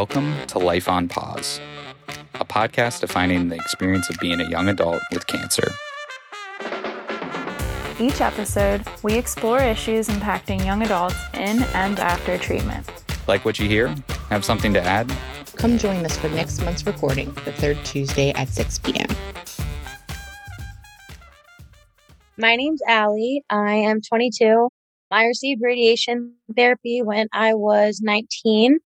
Welcome to Life on Pause, a podcast defining the experience of being a young adult with cancer. Each episode, we explore issues impacting young adults in and after treatment. Like what you hear? Have something to add? Come join us for next month's recording, the third Tuesday at 6 p.m. My name's Allie. I am 22. I received radiation therapy when I was 19.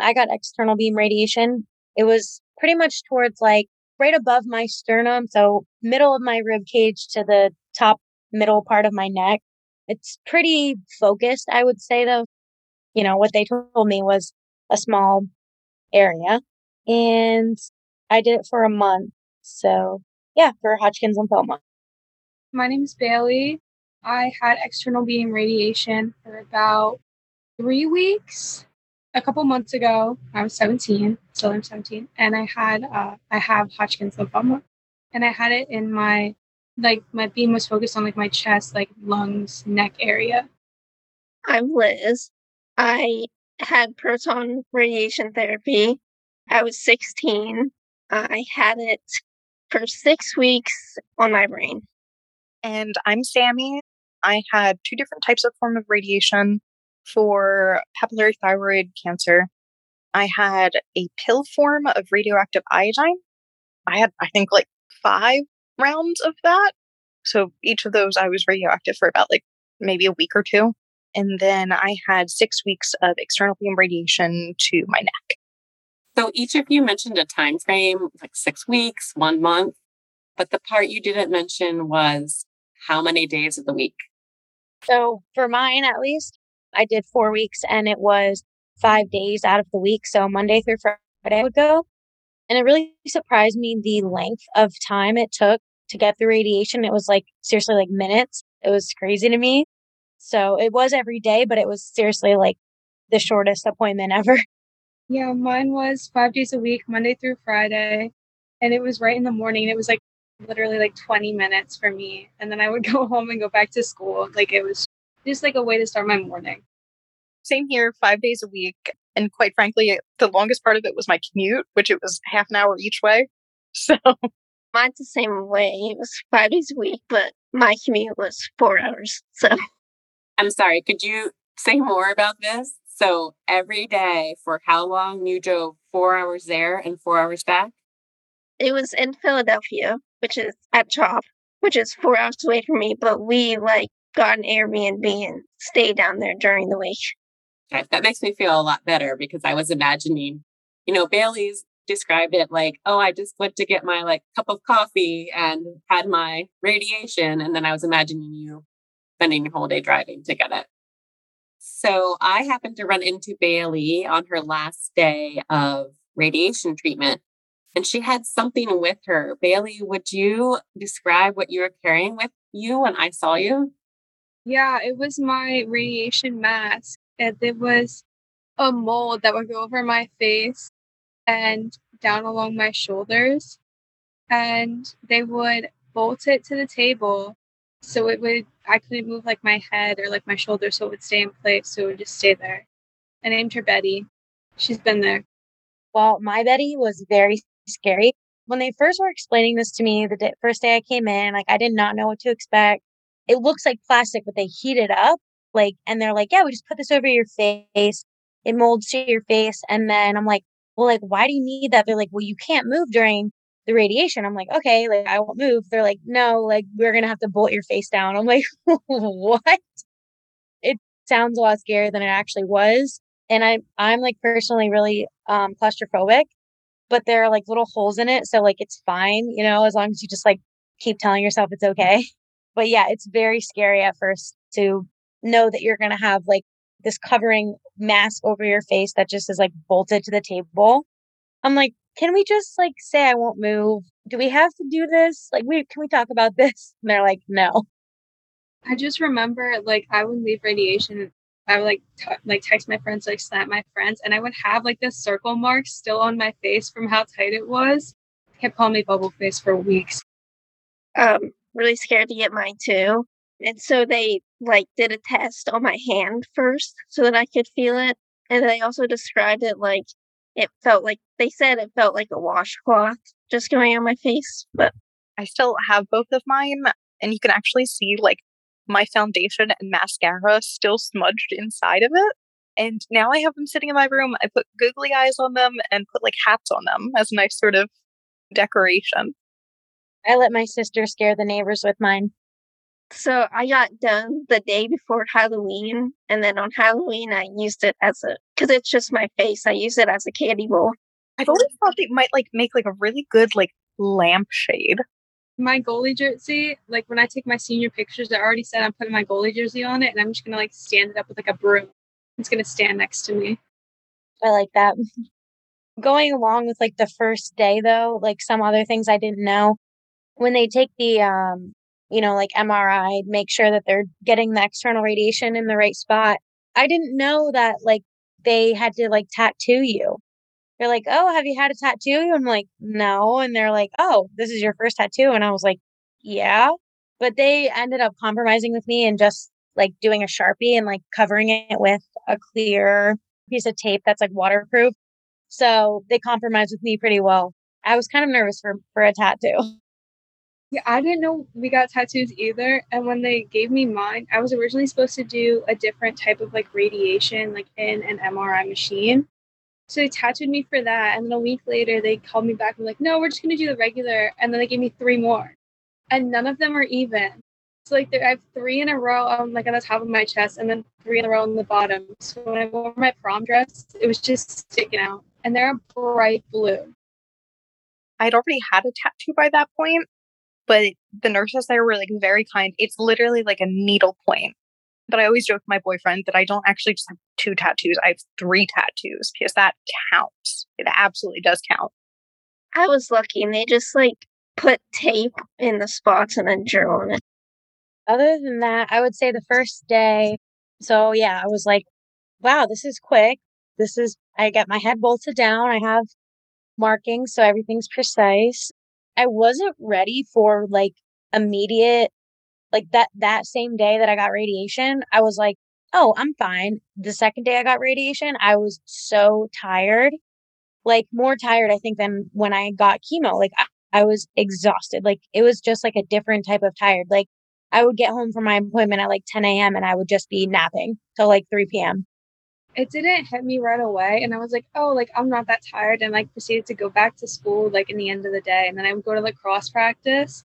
I got external beam radiation. It was pretty much towards like right above my sternum, so middle of my rib cage to the top middle part of my neck. It's pretty focused, I would say though. You know, what they told me was a small area and I did it for a month. So yeah, for Hodgkin's lymphoma. My name is Bailey. I had external beam radiation for about three weeks. A couple months ago, I was 17, still I'm 17, and I had uh, I have Hodgkin's lymphoma, and I had it in my like my beam was focused on like my chest, like lungs, neck area. I'm Liz. I had proton radiation therapy. I was 16. I had it for six weeks on my brain. And I'm Sammy. I had two different types of form of radiation for papillary thyroid cancer. I had a pill form of radioactive iodine. I had, I think, like five rounds of that. So each of those, I was radioactive for about like maybe a week or two. And then I had six weeks of external beam radiation to my neck. So each of you mentioned a time frame, like six weeks, one month. But the part you didn't mention was how many days of the week? So for mine, at least, I did four weeks and it was five days out of the week. So Monday through Friday I would go. And it really surprised me the length of time it took to get the radiation. It was like seriously like minutes. It was crazy to me. So it was every day, but it was seriously like the shortest appointment ever. Yeah, mine was five days a week, Monday through Friday. And it was right in the morning. It was like literally like 20 minutes for me. And then I would go home and go back to school. Like it was just like a way to start my morning. Same here, five days a week. And quite frankly, the longest part of it was my commute, which it was half an hour each way. So Mine's the same way. It was five days a week, but my commute was four hours. So I'm sorry, could you say more about this? So every day for how long you drove four hours there and four hours back? it was in Philadelphia, which is at CHOP, which is four hours away from me, but we like got an Airbnb and stay down there during the week. Okay, that makes me feel a lot better because I was imagining, you know, Bailey's described it like, oh, I just went to get my like cup of coffee and had my radiation. And then I was imagining you spending your whole day driving to get it. So I happened to run into Bailey on her last day of radiation treatment. And she had something with her. Bailey, would you describe what you were carrying with you when I saw you? Yeah, it was my radiation mask. And it was a mold that would go over my face and down along my shoulders. And they would bolt it to the table. So it would, I couldn't move like my head or like my shoulders, so it would stay in place. So it would just stay there. I named her Betty. She's been there. Well, my Betty was very scary. When they first were explaining this to me the first day I came in, like I did not know what to expect. It looks like plastic, but they heat it up. Like, and they're like, yeah, we just put this over your face. It molds to your face. And then I'm like, well, like, why do you need that? They're like, well, you can't move during the radiation. I'm like, okay, like I won't move. They're like, no, like we're gonna have to bolt your face down. I'm like, what? It sounds a lot scarier than it actually was. And I I'm like personally really um claustrophobic but there are like little holes in it. So like it's fine, you know, as long as you just like keep telling yourself it's okay. But yeah, it's very scary at first to know that you're going to have like this covering mask over your face that just is like bolted to the table. I'm like, can we just like say I won't move? Do we have to do this? Like, we can we talk about this? And they're like, no. I just remember like I would leave radiation I would like t- like text my friends, like snap my friends, and I would have like the circle marks still on my face from how tight it was. They kept calling me bubble face for weeks. Um, really scared to get mine too. And so they like did a test on my hand first so that I could feel it. And they also described it like it felt like they said it felt like a washcloth just going on my face. But I still have both of mine, and you can actually see like my foundation and mascara still smudged inside of it. And now I have them sitting in my room. I put googly eyes on them and put like hats on them as a nice sort of decoration. I let my sister scare the neighbors with mine. so I got done the day before Halloween, and then on Halloween I used it as a because it's just my face. I use it as a candy bowl. I've always thought they might like make like a really good like lampshade. My goalie jersey, like when I take my senior pictures, I already said I'm putting my goalie jersey on it and I'm just gonna like stand it up with like a broom. It's gonna stand next to me. I like that. Going along with like the first day though, like some other things I didn't know. When they take the um, you know, like MRI, make sure that they're getting the external radiation in the right spot. I didn't know that like they had to like tattoo you. They're like, "Oh, have you had a tattoo?" I'm like, "No." And they're like, "Oh, this is your first tattoo." And I was like, "Yeah." But they ended up compromising with me and just like doing a Sharpie and like covering it with a clear piece of tape that's like waterproof. So they compromised with me pretty well. I was kind of nervous for for a tattoo. Yeah, I didn't know we got tattoos either. And when they gave me mine, I was originally supposed to do a different type of like radiation, like in an MRI machine. So they tattooed me for that. And then a week later, they called me back and were like, no, we're just going to do the regular. And then they gave me three more. And none of them are even. So like I have three in a row on like on the top of my chest and then three in a row on the bottom. So when I wore my prom dress, it was just sticking out. And they're a bright blue. I'd already had a tattoo by that point, but the nurses there were like very kind. It's literally like a needle point. But I always joke with my boyfriend that I don't actually just have two tattoos. I have three tattoos because that counts. It absolutely does count. I was lucky, and they just like put tape in the spots and then drew on it. Other than that, I would say the first day. So yeah, I was like, wow, this is quick. This is, I got my head bolted down. I have markings, so everything's precise. I wasn't ready for like immediate, like that, that same day that I got radiation, I was like, oh, I'm fine. The second day I got radiation, I was so tired, like more tired, I think, than when I got chemo. Like I, I was exhausted. Like it was just like a different type of tired. Like I would get home from my appointment at like 10 a.m. and I would just be napping till like 3 p.m. It didn't hit me right away. And I was like, oh, like I'm not that tired. And like proceeded to go back to school like in the end of the day. And then I would go to lacrosse practice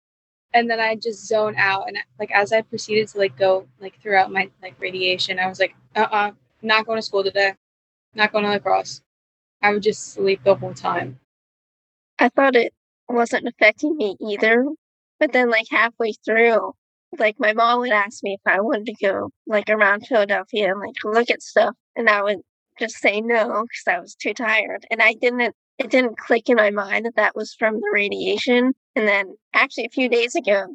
and then I just zone out. And like as I proceeded to like go like throughout my like radiation, I was like, uh uh-uh, uh, not going to school today. Not going to lacrosse. I would just sleep the whole time. I thought it wasn't affecting me either. But then, like halfway through, like my mom would ask me if I wanted to go like around Philadelphia and like look at stuff, and I would just say no because I was too tired, and I didn't. It didn't click in my mind that that was from the radiation. And then, actually, a few days ago,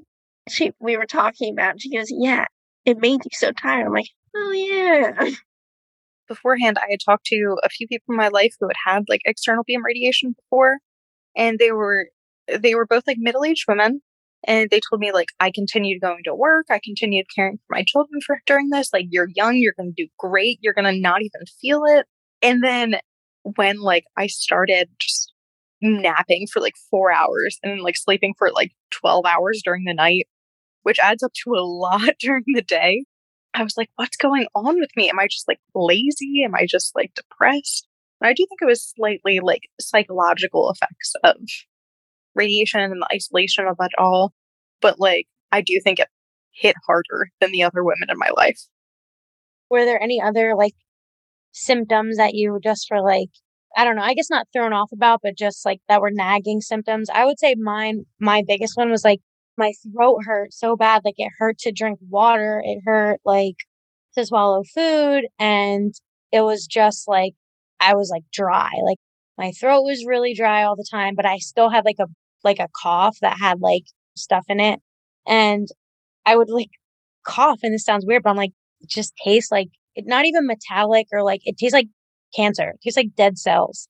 she we were talking about. It, she goes, "Yeah, it made you so tired." I'm like, "Oh yeah." Beforehand, I had talked to a few people in my life who had had like external beam radiation before, and they were they were both like middle aged women and they told me like I continued going to work, I continued caring for my children for during this. Like you're young, you're gonna do great, you're gonna not even feel it. And then when like I started just napping for like four hours and like sleeping for like 12 hours during the night, which adds up to a lot during the day. I was like, what's going on with me? Am I just like lazy? Am I just like depressed? And I do think it was slightly like psychological effects of radiation and the isolation of it all. But like, I do think it hit harder than the other women in my life. Were there any other like symptoms that you just were like, I don't know, I guess not thrown off about, but just like that were nagging symptoms? I would say mine, my biggest one was like my throat hurt so bad. Like it hurt to drink water. It hurt like to swallow food. And it was just like, I was like dry. Like my throat was really dry all the time, but I still had like a like a cough that had like stuff in it. And I would like cough, and this sounds weird, but I'm like, it just tastes like it, not even metallic or like it tastes like cancer. It tastes like dead cells.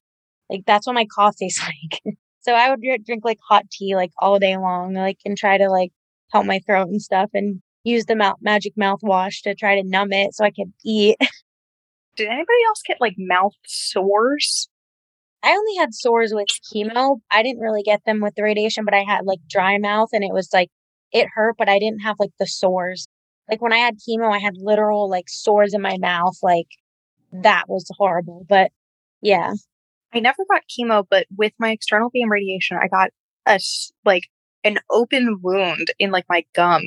Like that's what my cough tastes like. so I would drink like hot tea like all day long, like and try to like help my throat and stuff, and use the mouth magic mouthwash to try to numb it so I could eat. Did anybody else get like mouth sores? I only had sores with chemo. I didn't really get them with the radiation, but I had like dry mouth and it was like it hurt, but I didn't have like the sores. Like when I had chemo, I had literal like sores in my mouth. Like that was horrible. But yeah. I never got chemo, but with my external beam radiation, I got a like an open wound in like my gum,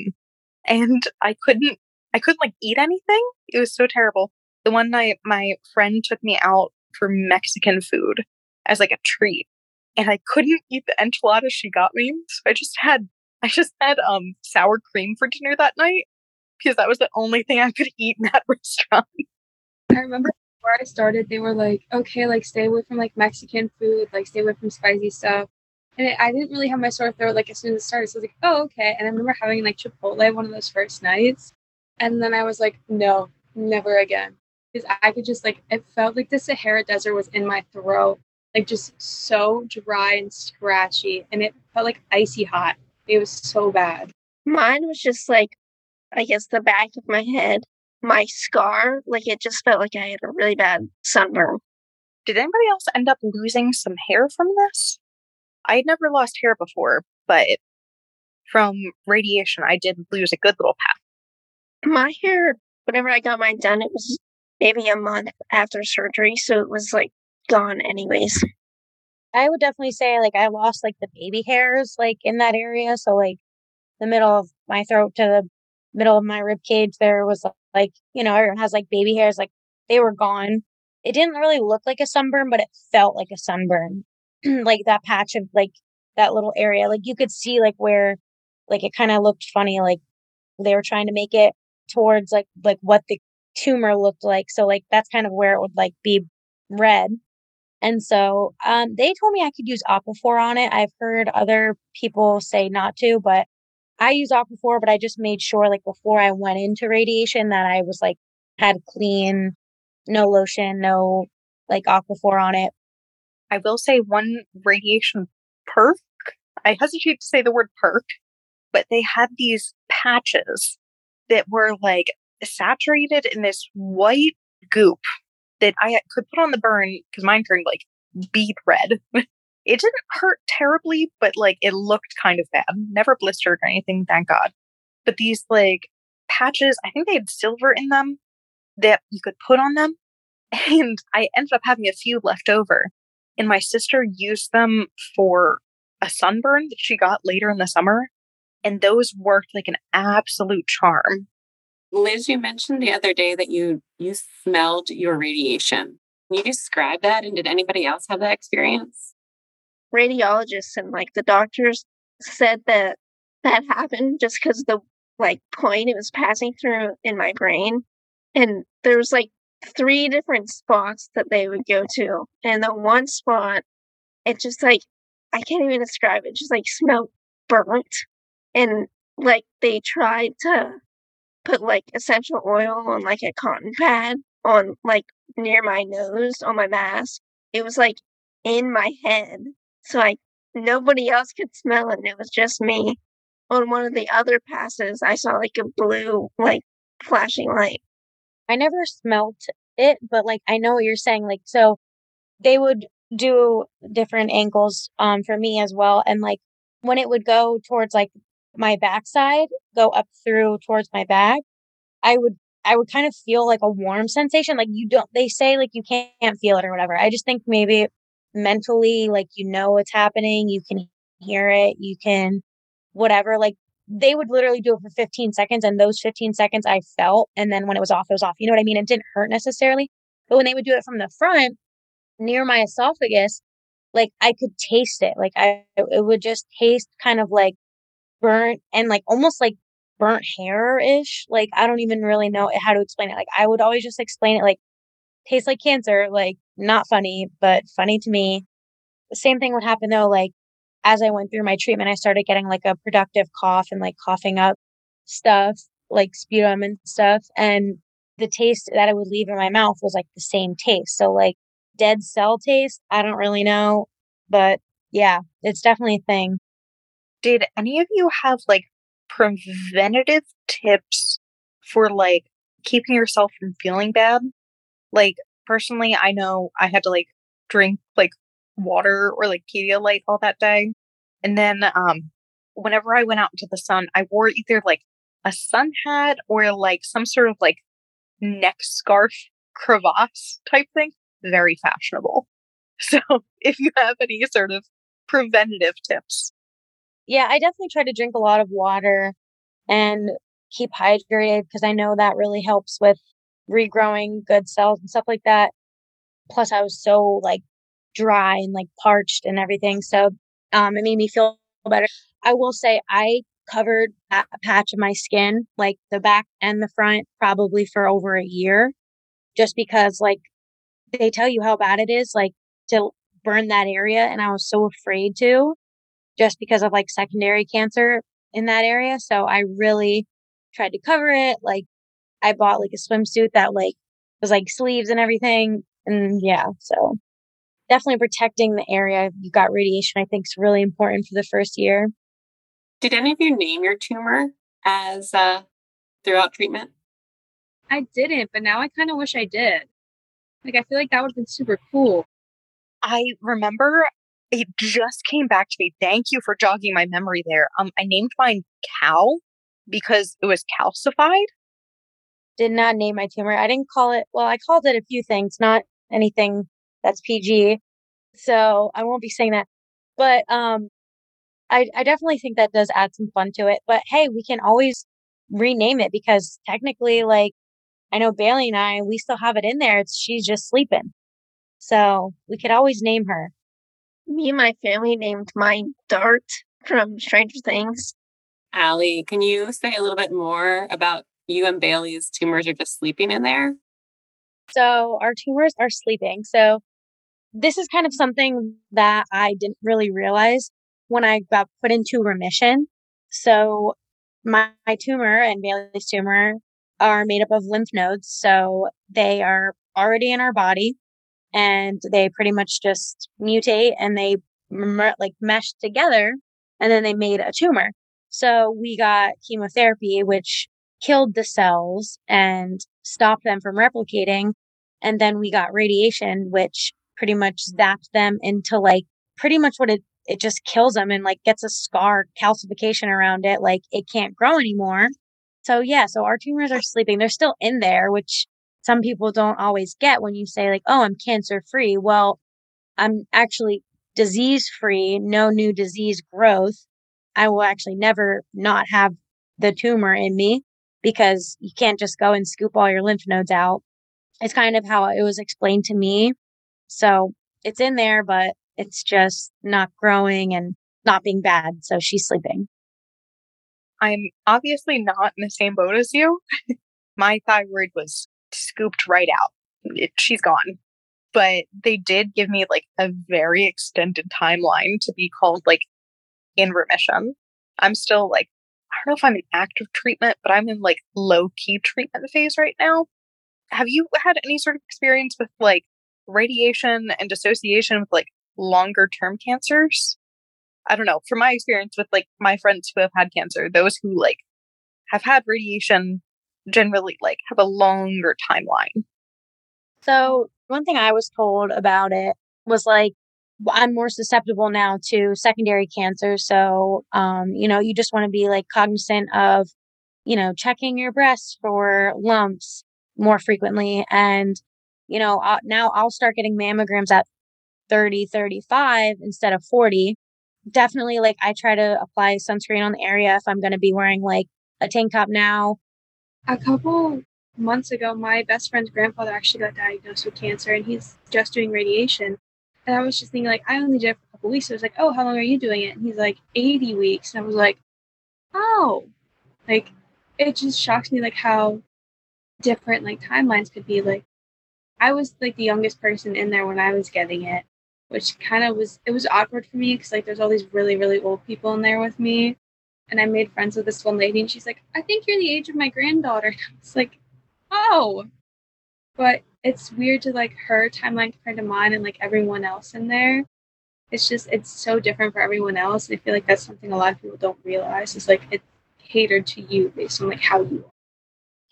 and I couldn't I couldn't like eat anything. It was so terrible. The one night my friend took me out for Mexican food as like a treat, and I couldn't eat the enchiladas she got me, so I just had I just had um sour cream for dinner that night because that was the only thing I could eat in that restaurant. I remember before I started, they were like, okay, like stay away from like Mexican food, like stay away from spicy stuff. And it, I didn't really have my sore throat like as soon as it started. So I was like, oh, okay. And I remember having like Chipotle one of those first nights. And then I was like, no, never again. Because I could just like, it felt like the Sahara Desert was in my throat, like just so dry and scratchy. And it felt like icy hot. It was so bad. Mine was just like, I guess the back of my head my scar, like it just felt like I had a really bad sunburn. Did anybody else end up losing some hair from this? I had never lost hair before, but from radiation, I did lose a good little patch. My hair, whenever I got mine done, it was maybe a month after surgery, so it was like gone anyways. I would definitely say like I lost like the baby hairs like in that area. So like the middle of my throat to the middle of my rib cage there was like, you know, everyone has like baby hairs, like they were gone. It didn't really look like a sunburn, but it felt like a sunburn. like that patch of like that little area. Like you could see like where like it kind of looked funny, like they were trying to make it towards like like what the tumor looked like. So like that's kind of where it would like be red. And so um, they told me I could use Aquaphor on it. I've heard other people say not to, but I use Aquaphor, but I just made sure like before I went into radiation that I was like had clean, no lotion, no like Aquaphor on it. I will say one radiation perk. I hesitate to say the word perk, but they had these patches that were like saturated in this white goop that I could put on the burn because mine turned like beet red. It didn't hurt terribly, but like it looked kind of bad. Never blistered or anything, thank God. But these like patches, I think they had silver in them that you could put on them. And I ended up having a few left over. And my sister used them for a sunburn that she got later in the summer. And those worked like an absolute charm. Liz, you mentioned the other day that you you smelled your radiation. Can you describe that? And did anybody else have that experience? radiologists and like the doctors said that that happened just because the like point it was passing through in my brain and there was like three different spots that they would go to and the one spot it just like i can't even describe it just like smelled burnt and like they tried to put like essential oil on like a cotton pad on like near my nose on my mask it was like in my head so like nobody else could smell it. It was just me. On one of the other passes, I saw like a blue, like flashing light. I never smelt it, but like I know what you're saying. Like, so they would do different angles um for me as well. And like when it would go towards like my backside, go up through towards my back, I would I would kind of feel like a warm sensation. Like you don't they say like you can't feel it or whatever. I just think maybe mentally like you know what's happening you can hear it you can whatever like they would literally do it for 15 seconds and those 15 seconds i felt and then when it was off it was off you know what i mean it didn't hurt necessarily but when they would do it from the front near my esophagus like i could taste it like i it would just taste kind of like burnt and like almost like burnt hair ish like i don't even really know how to explain it like i would always just explain it like tastes like cancer like not funny, but funny to me. The same thing would happen though, like as I went through my treatment, I started getting like a productive cough and like coughing up stuff, like sputum and stuff. And the taste that I would leave in my mouth was like the same taste. So like dead cell taste, I don't really know, but yeah, it's definitely a thing. Did any of you have like preventative tips for like keeping yourself from feeling bad? Like personally, I know I had to like drink like water or like Pedialyte all that day. And then um whenever I went out into the sun, I wore either like a sun hat or like some sort of like neck scarf crevasse type thing. Very fashionable. So if you have any sort of preventative tips. Yeah, I definitely try to drink a lot of water and keep hydrated because I know that really helps with regrowing good cells and stuff like that. Plus, I was so like dry and like parched and everything. So um, it made me feel better. I will say I covered that patch of my skin, like the back and the front, probably for over a year, just because like they tell you how bad it is, like to burn that area. And I was so afraid to just because of like secondary cancer in that area. So I really tried to cover it. Like I bought like a swimsuit that like was like sleeves and everything. And yeah, so definitely protecting the area you got radiation, I think is really important for the first year. Did any of you name your tumor as uh, throughout treatment? I didn't, but now I kind of wish I did. Like, I feel like that would have been super cool. I remember it just came back to me. Thank you for jogging my memory there. Um, I named mine Cal because it was calcified. Did not name my tumor. I didn't call it, well, I called it a few things, not anything that's PG. So I won't be saying that. But um, I, I definitely think that does add some fun to it. But hey, we can always rename it because technically, like, I know Bailey and I, we still have it in there. It's she's just sleeping. So we could always name her. Me and my family named mine Dart from Stranger Things. Allie, can you say a little bit more about you and Bailey's tumors are just sleeping in there? So our tumors are sleeping. So this is kind of something that I didn't really realize when I got put into remission. So my, my tumor and Bailey's tumor are made up of lymph nodes. So they are already in our body and they pretty much just mutate and they like mesh together and then they made a tumor. So we got chemotherapy, which killed the cells and stopped them from replicating. And then we got radiation, which pretty much zapped them into like pretty much what it it just kills them and like gets a scar calcification around it like it can't grow anymore so yeah so our tumors are sleeping they're still in there which some people don't always get when you say like oh i'm cancer free well i'm actually disease free no new disease growth i will actually never not have the tumor in me because you can't just go and scoop all your lymph nodes out it's kind of how it was explained to me so it's in there but it's just not growing and not being bad. So she's sleeping. I'm obviously not in the same boat as you. My thyroid was scooped right out. It, she's gone. But they did give me like a very extended timeline to be called like in remission. I'm still like, I don't know if I'm in active treatment, but I'm in like low key treatment phase right now. Have you had any sort of experience with like radiation and dissociation with like longer term cancers. I don't know. From my experience with like my friends who have had cancer, those who like have had radiation generally like have a longer timeline. So, one thing I was told about it was like I'm more susceptible now to secondary cancer. So, um, you know, you just want to be like cognizant of, you know, checking your breasts for lumps more frequently. And, you know, now I'll start getting mammograms at 30, 35 instead of 40. Definitely, like, I try to apply sunscreen on the area if I'm going to be wearing like a tank top now. A couple months ago, my best friend's grandfather actually got diagnosed with cancer and he's just doing radiation. And I was just thinking, like, I only did it for a couple weeks. So I was like, oh, how long are you doing it? And he's like, 80 weeks. And I was like, oh, like, it just shocks me, like, how different, like, timelines could be. Like, I was, like, the youngest person in there when I was getting it which kind of was it was awkward for me because like there's all these really really old people in there with me and i made friends with this one lady and she's like i think you're the age of my granddaughter. And i was like oh. But it's weird to like her timeline compared to mine and like everyone else in there. It's just it's so different for everyone else and i feel like that's something a lot of people don't realize is like it's catered to you based on like how you are.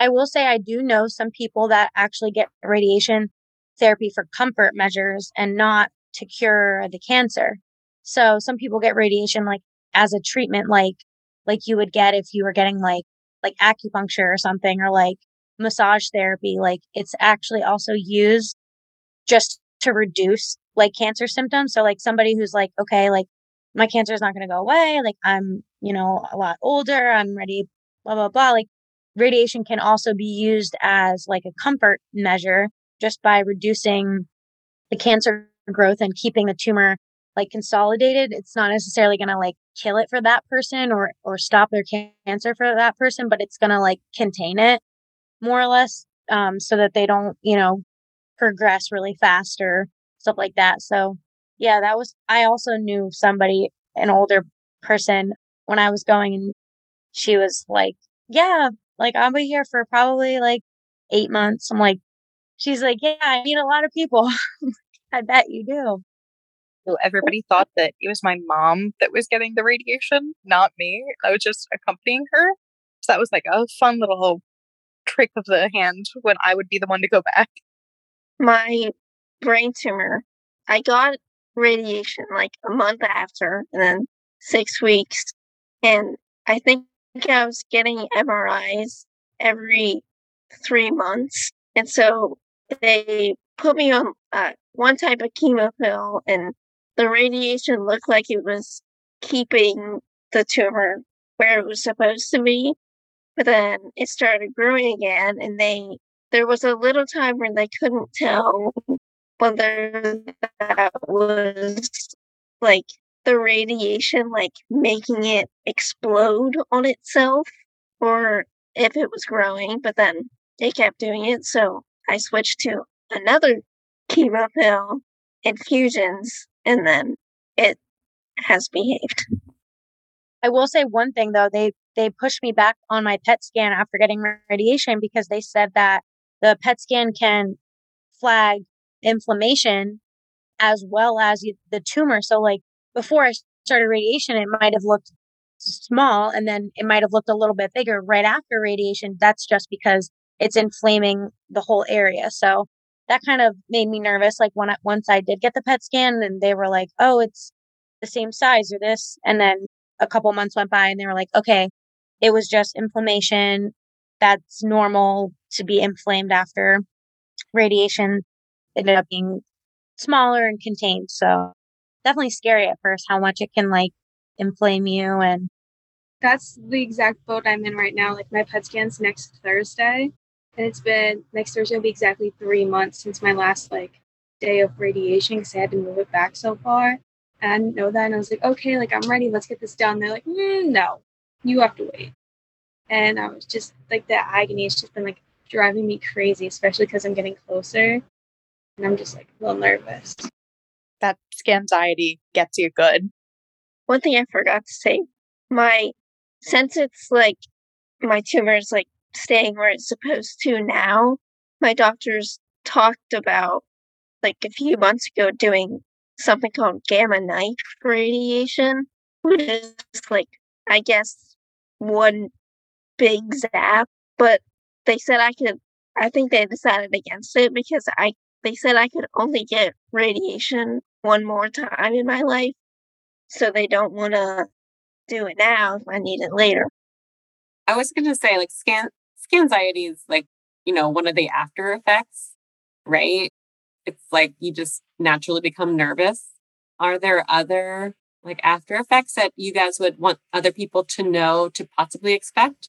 I will say i do know some people that actually get radiation therapy for comfort measures and not to cure the cancer. So some people get radiation like as a treatment, like like you would get if you were getting like like acupuncture or something or like massage therapy. Like it's actually also used just to reduce like cancer symptoms. So like somebody who's like, okay, like my cancer is not going to go away. Like I'm, you know, a lot older. I'm ready, blah, blah, blah. Like radiation can also be used as like a comfort measure just by reducing the cancer growth and keeping the tumor like consolidated. It's not necessarily going to like kill it for that person or, or stop their cancer for that person, but it's going to like contain it more or less. Um, so that they don't, you know, progress really fast or stuff like that. So yeah, that was, I also knew somebody, an older person when I was going and she was like, yeah, like I'll be here for probably like eight months. I'm like, she's like, yeah, I meet a lot of people. I bet you do. So everybody thought that it was my mom that was getting the radiation, not me. I was just accompanying her. So that was like a fun little trick of the hand when I would be the one to go back. My brain tumor, I got radiation like a month after and then six weeks. And I think I was getting MRIs every three months. And so they put me on uh, one type of chemo pill, and the radiation looked like it was keeping the tumor where it was supposed to be. But then it started growing again, and they there was a little time where they couldn't tell whether that was like the radiation like making it explode on itself or if it was growing, but then they kept doing it. So I switched to another chemo pill infusions and then it has behaved. I will say one thing though, they they pushed me back on my PET scan after getting radiation because they said that the PET scan can flag inflammation as well as the tumor. So like before I started radiation, it might have looked small and then it might have looked a little bit bigger right after radiation. That's just because it's inflaming the whole area. So that kind of made me nervous. Like when I, once I did get the PET scan and they were like, oh, it's the same size or this. And then a couple months went by and they were like, okay, it was just inflammation. That's normal to be inflamed after radiation. It ended up being smaller and contained. So definitely scary at first how much it can like inflame you and that's the exact boat I'm in right now. Like my PET scan's next Thursday. And it's been next Thursday will be exactly three months since my last like day of radiation because I had to move it back so far. And I didn't know that. And I was like, okay, like I'm ready. Let's get this done. They're like, mm, no, you have to wait. And I was just like, the agony has just been like driving me crazy, especially because I'm getting closer. And I'm just like a little nervous. That anxiety gets you good. One thing I forgot to say my, since it's like my tumor is like staying where it's supposed to now. My doctors talked about like a few months ago doing something called gamma knife radiation, which is like I guess one big zap. But they said I could I think they decided against it because I they said I could only get radiation one more time in my life. So they don't want to do it now if I need it later. I was going to say, like, scan anxiety is like, you know, one of the after effects, right? It's like you just naturally become nervous. Are there other like after effects that you guys would want other people to know to possibly expect?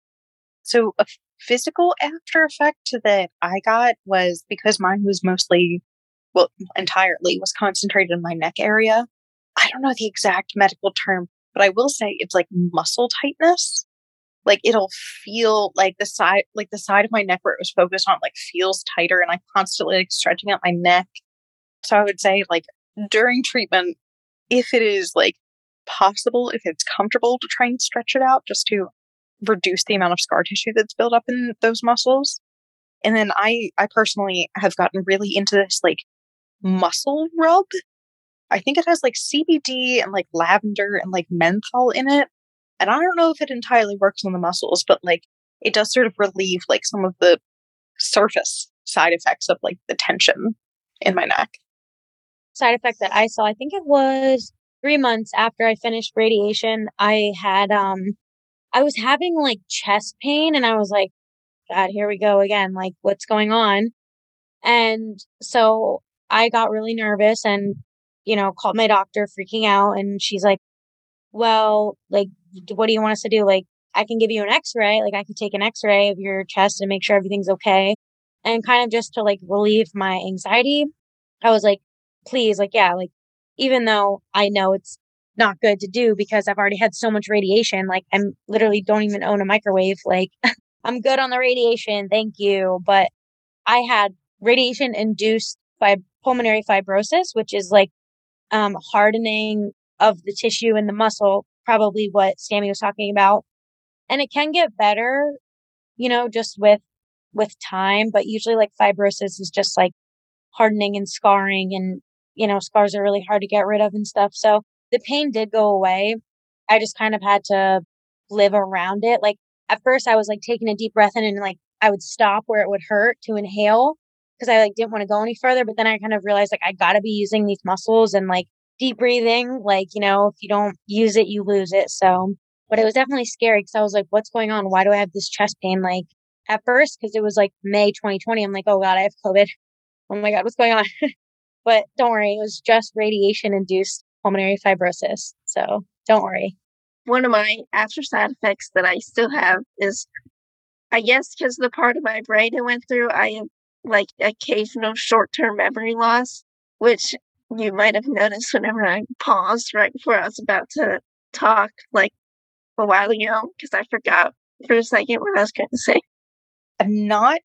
So, a physical after effect that I got was because mine was mostly, well, entirely was concentrated in my neck area. I don't know the exact medical term, but I will say it's like muscle tightness like it'll feel like the side like the side of my neck where it was focused on like feels tighter and i'm constantly like stretching out my neck. So i would say like during treatment if it is like possible if it's comfortable to try and stretch it out just to reduce the amount of scar tissue that's built up in those muscles. And then i i personally have gotten really into this like muscle rub. I think it has like cbd and like lavender and like menthol in it and I don't know if it entirely works on the muscles, but like it does sort of relieve like some of the surface side effects of like the tension in my neck. side effect that I saw, I think it was three months after I finished radiation, I had, um, I was having like chest pain and I was like, God, here we go again. Like, what's going on? And so I got really nervous and, you know, called my doctor freaking out. And she's like, well, like, what do you want us to do? Like, I can give you an x ray. Like, I could take an x ray of your chest and make sure everything's okay. And kind of just to like relieve my anxiety, I was like, please, like, yeah, like, even though I know it's not good to do because I've already had so much radiation, like, I'm literally don't even own a microwave. Like, I'm good on the radiation. Thank you. But I had radiation induced fib- pulmonary fibrosis, which is like um, hardening of the tissue and the muscle, probably what Sammy was talking about. And it can get better, you know, just with with time, but usually like fibrosis is just like hardening and scarring and you know, scars are really hard to get rid of and stuff. So the pain did go away. I just kind of had to live around it. Like at first I was like taking a deep breath in and like I would stop where it would hurt to inhale because I like didn't want to go any further. But then I kind of realized like I got to be using these muscles and like deep breathing. Like, you know, if you don't use it, you lose it. So, but it was definitely scary because I was like, what's going on? Why do I have this chest pain? Like at first, because it was like May 2020, I'm like, oh God, I have COVID. Oh my God, what's going on? but don't worry, it was just radiation induced pulmonary fibrosis. So don't worry. One of my after side effects that I still have is, I guess, because the part of my brain it went through, I have like occasional short term memory loss, which you might have noticed whenever I paused right before I was about to talk, like a while ago, because I forgot for a second what I was going to say. Not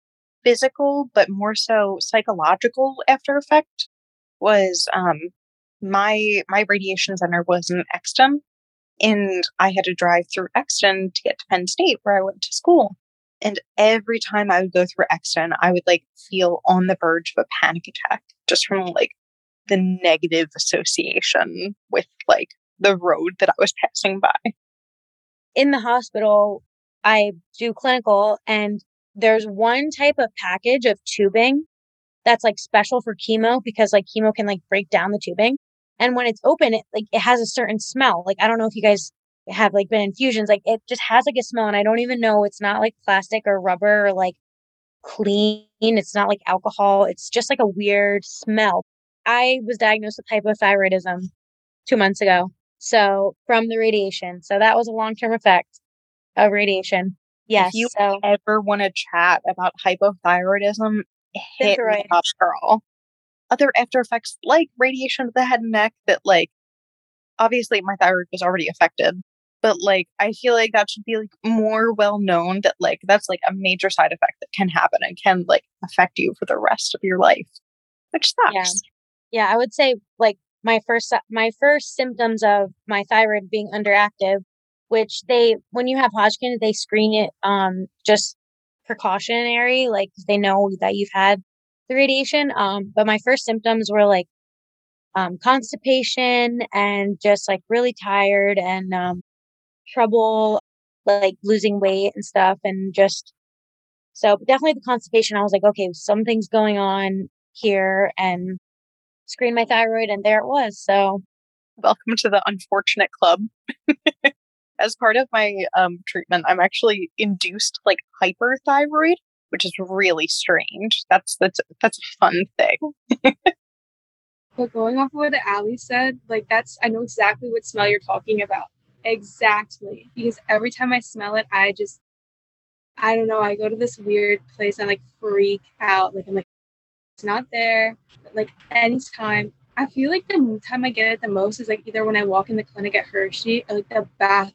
physical, but more so psychological after effect was um my my radiation center was in Exton, and I had to drive through Exton to get to Penn State where I went to school. And every time I would go through Exton, I would like feel on the verge of a panic attack just from like the negative association with like the road that I was passing by. In the hospital, I do clinical and there's one type of package of tubing that's like special for chemo because like chemo can like break down the tubing. And when it's open, it like it has a certain smell. Like I don't know if you guys have like been infusions, like it just has like a smell and I don't even know it's not like plastic or rubber or like clean. It's not like alcohol. It's just like a weird smell. I was diagnosed with hypothyroidism two months ago. So from the radiation. So that was a long term effect of radiation. Yes. If you so ever want to chat about hypothyroidism, hit me up, girl. Other after effects like radiation to the head and neck that like obviously my thyroid was already affected, but like I feel like that should be like more well known that like that's like a major side effect that can happen and can like affect you for the rest of your life. Which sucks. Yeah. Yeah, I would say like my first my first symptoms of my thyroid being underactive, which they when you have Hodgkin, they screen it um just precautionary, like they know that you've had the radiation. Um, but my first symptoms were like um, constipation and just like really tired and um, trouble like losing weight and stuff and just so definitely the constipation i was like okay something's going on here and screen my thyroid and there it was so welcome to the unfortunate club as part of my um, treatment i'm actually induced like hyperthyroid which is really strange that's that's that's a fun thing But going off of what Allie said, like that's I know exactly what smell you're talking about. Exactly. Because every time I smell it, I just I don't know, I go to this weird place and like freak out. Like I'm like, it's not there. Like anytime. I feel like the time I get it the most is like either when I walk in the clinic at Hershey or like the bath.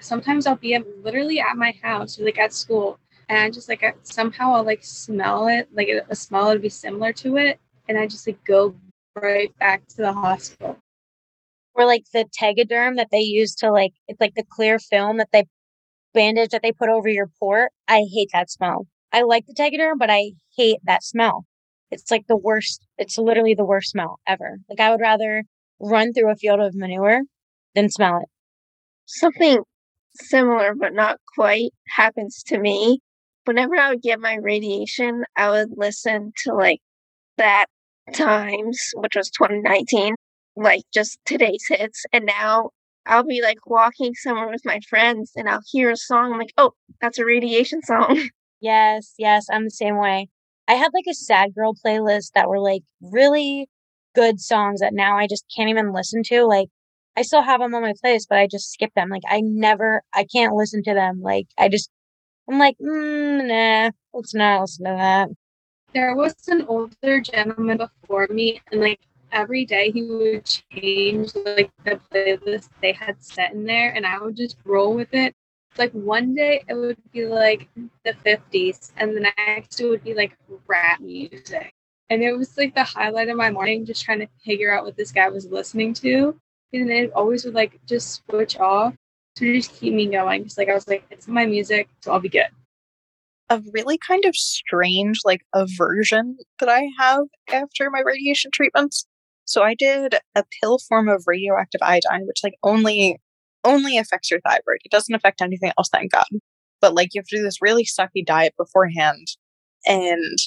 Sometimes I'll be at, literally at my house or like at school and I just like somehow I'll like smell it, like a, a smell would be similar to it, and I just like go right back to the hospital. or like the tegaderm that they use to like it's like the clear film that they bandage that they put over your port i hate that smell i like the tegaderm but i hate that smell it's like the worst it's literally the worst smell ever like i would rather run through a field of manure than smell it Something similar but not quite happens to me. Whenever I would get my radiation, I would listen to like that times, which was 2019, like just today's hits. And now I'll be like walking somewhere with my friends and I'll hear a song. I'm like, oh, that's a radiation song. Yes, yes, I'm the same way. I had like a sad girl playlist that were like really good songs that now I just can't even listen to. Like I still have them on my playlist, but I just skip them. Like I never, I can't listen to them. Like I just, I'm like, mm, nah, let's not listen to that. There was an older gentleman before me, and like every day he would change like the playlist they had set in there, and I would just roll with it. Like one day it would be like the 50s, and the next it would be like rap music. And it was like the highlight of my morning, just trying to figure out what this guy was listening to. And it always would like just switch off to just keep me going. Because like I was like, it's my music, so I'll be good a really kind of strange like aversion that I have after my radiation treatments. So I did a pill form of radioactive iodine, which like only only affects your thyroid. It doesn't affect anything else, thank God. But like you have to do this really sucky diet beforehand. And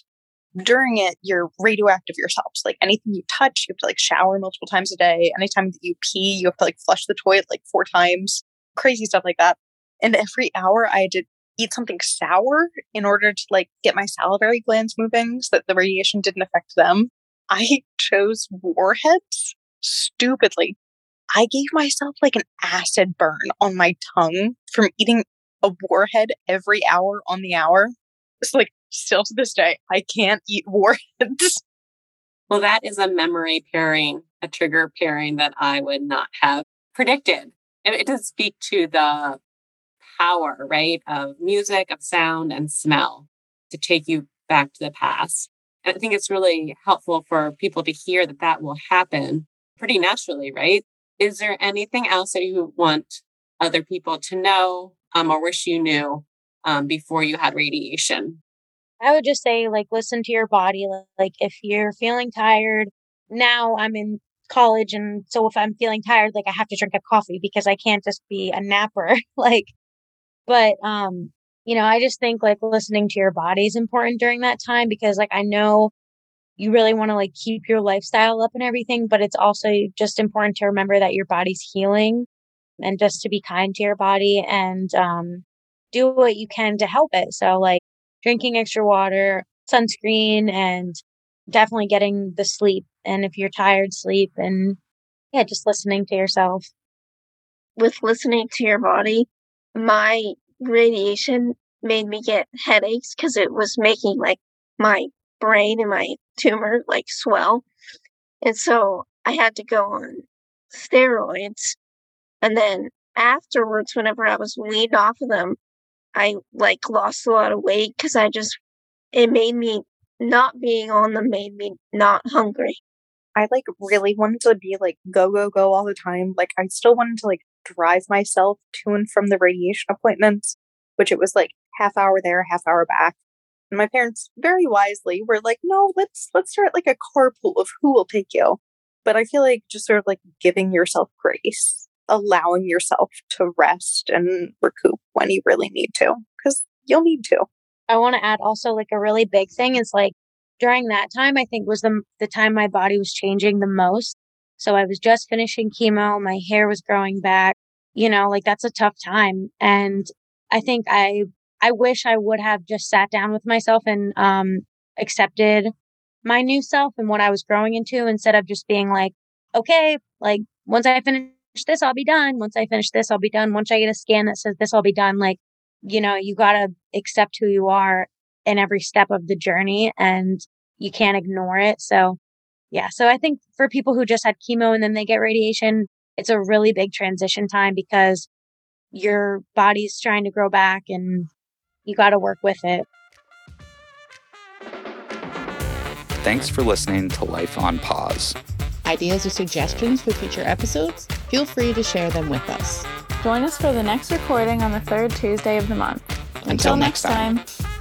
during it, you're radioactive yourself. Like anything you touch, you have to like shower multiple times a day. Anytime that you pee, you have to like flush the toilet like four times. Crazy stuff like that. And every hour I had to eat something sour in order to like get my salivary glands moving so that the radiation didn't affect them. I chose warheads stupidly. I gave myself like an acid burn on my tongue from eating a warhead every hour on the hour. It's like still to this day, I can't eat warheads. Well, that is a memory pairing, a trigger pairing that I would not have predicted. It does speak to the power, right, of music, of sound, and smell to take you back to the past. And I think it's really helpful for people to hear that that will happen pretty naturally, right? Is there anything else that you want other people to know um, or wish you knew um, before you had radiation? I would just say, like, listen to your body. Like, if you're feeling tired, now I'm in college. And so if I'm feeling tired, like, I have to drink a coffee because I can't just be a napper. like, but, um, you know, I just think like listening to your body is important during that time because like I know you really want to like keep your lifestyle up and everything, but it's also just important to remember that your body's healing and just to be kind to your body and um do what you can to help it. So like drinking extra water, sunscreen and definitely getting the sleep and if you're tired sleep and yeah, just listening to yourself. With listening to your body, my radiation made me get headaches because it was making like my brain and my tumor like swell. And so I had to go on steroids. And then afterwards, whenever I was weaned off of them, I like lost a lot of weight because I just, it made me not being on them made me not hungry. I like really wanted to be like go, go, go all the time. Like I still wanted to like drive myself to and from the radiation appointments, which it was like half hour there, half hour back. My parents very wisely were like, no, let's let's start like a carpool of who will take you. But I feel like just sort of like giving yourself grace, allowing yourself to rest and recoup when you really need to, because you'll need to. I want to add also like a really big thing is like during that time, I think was the the time my body was changing the most. So I was just finishing chemo, my hair was growing back. You know, like that's a tough time. And I think I I wish I would have just sat down with myself and um accepted my new self and what I was growing into instead of just being like, okay, like once I finish this, I'll be done. Once I finish this, I'll be done. Once I get a scan that says this, I'll be done. Like, you know, you got to accept who you are in every step of the journey and you can't ignore it. So yeah. So I think for people who just had chemo and then they get radiation, it's a really big transition time because your body's trying to grow back and you got to work with it. Thanks for listening to Life on Pause. Ideas or suggestions for future episodes? Feel free to share them with us. Join us for the next recording on the third Tuesday of the month. Until, Until next time. time.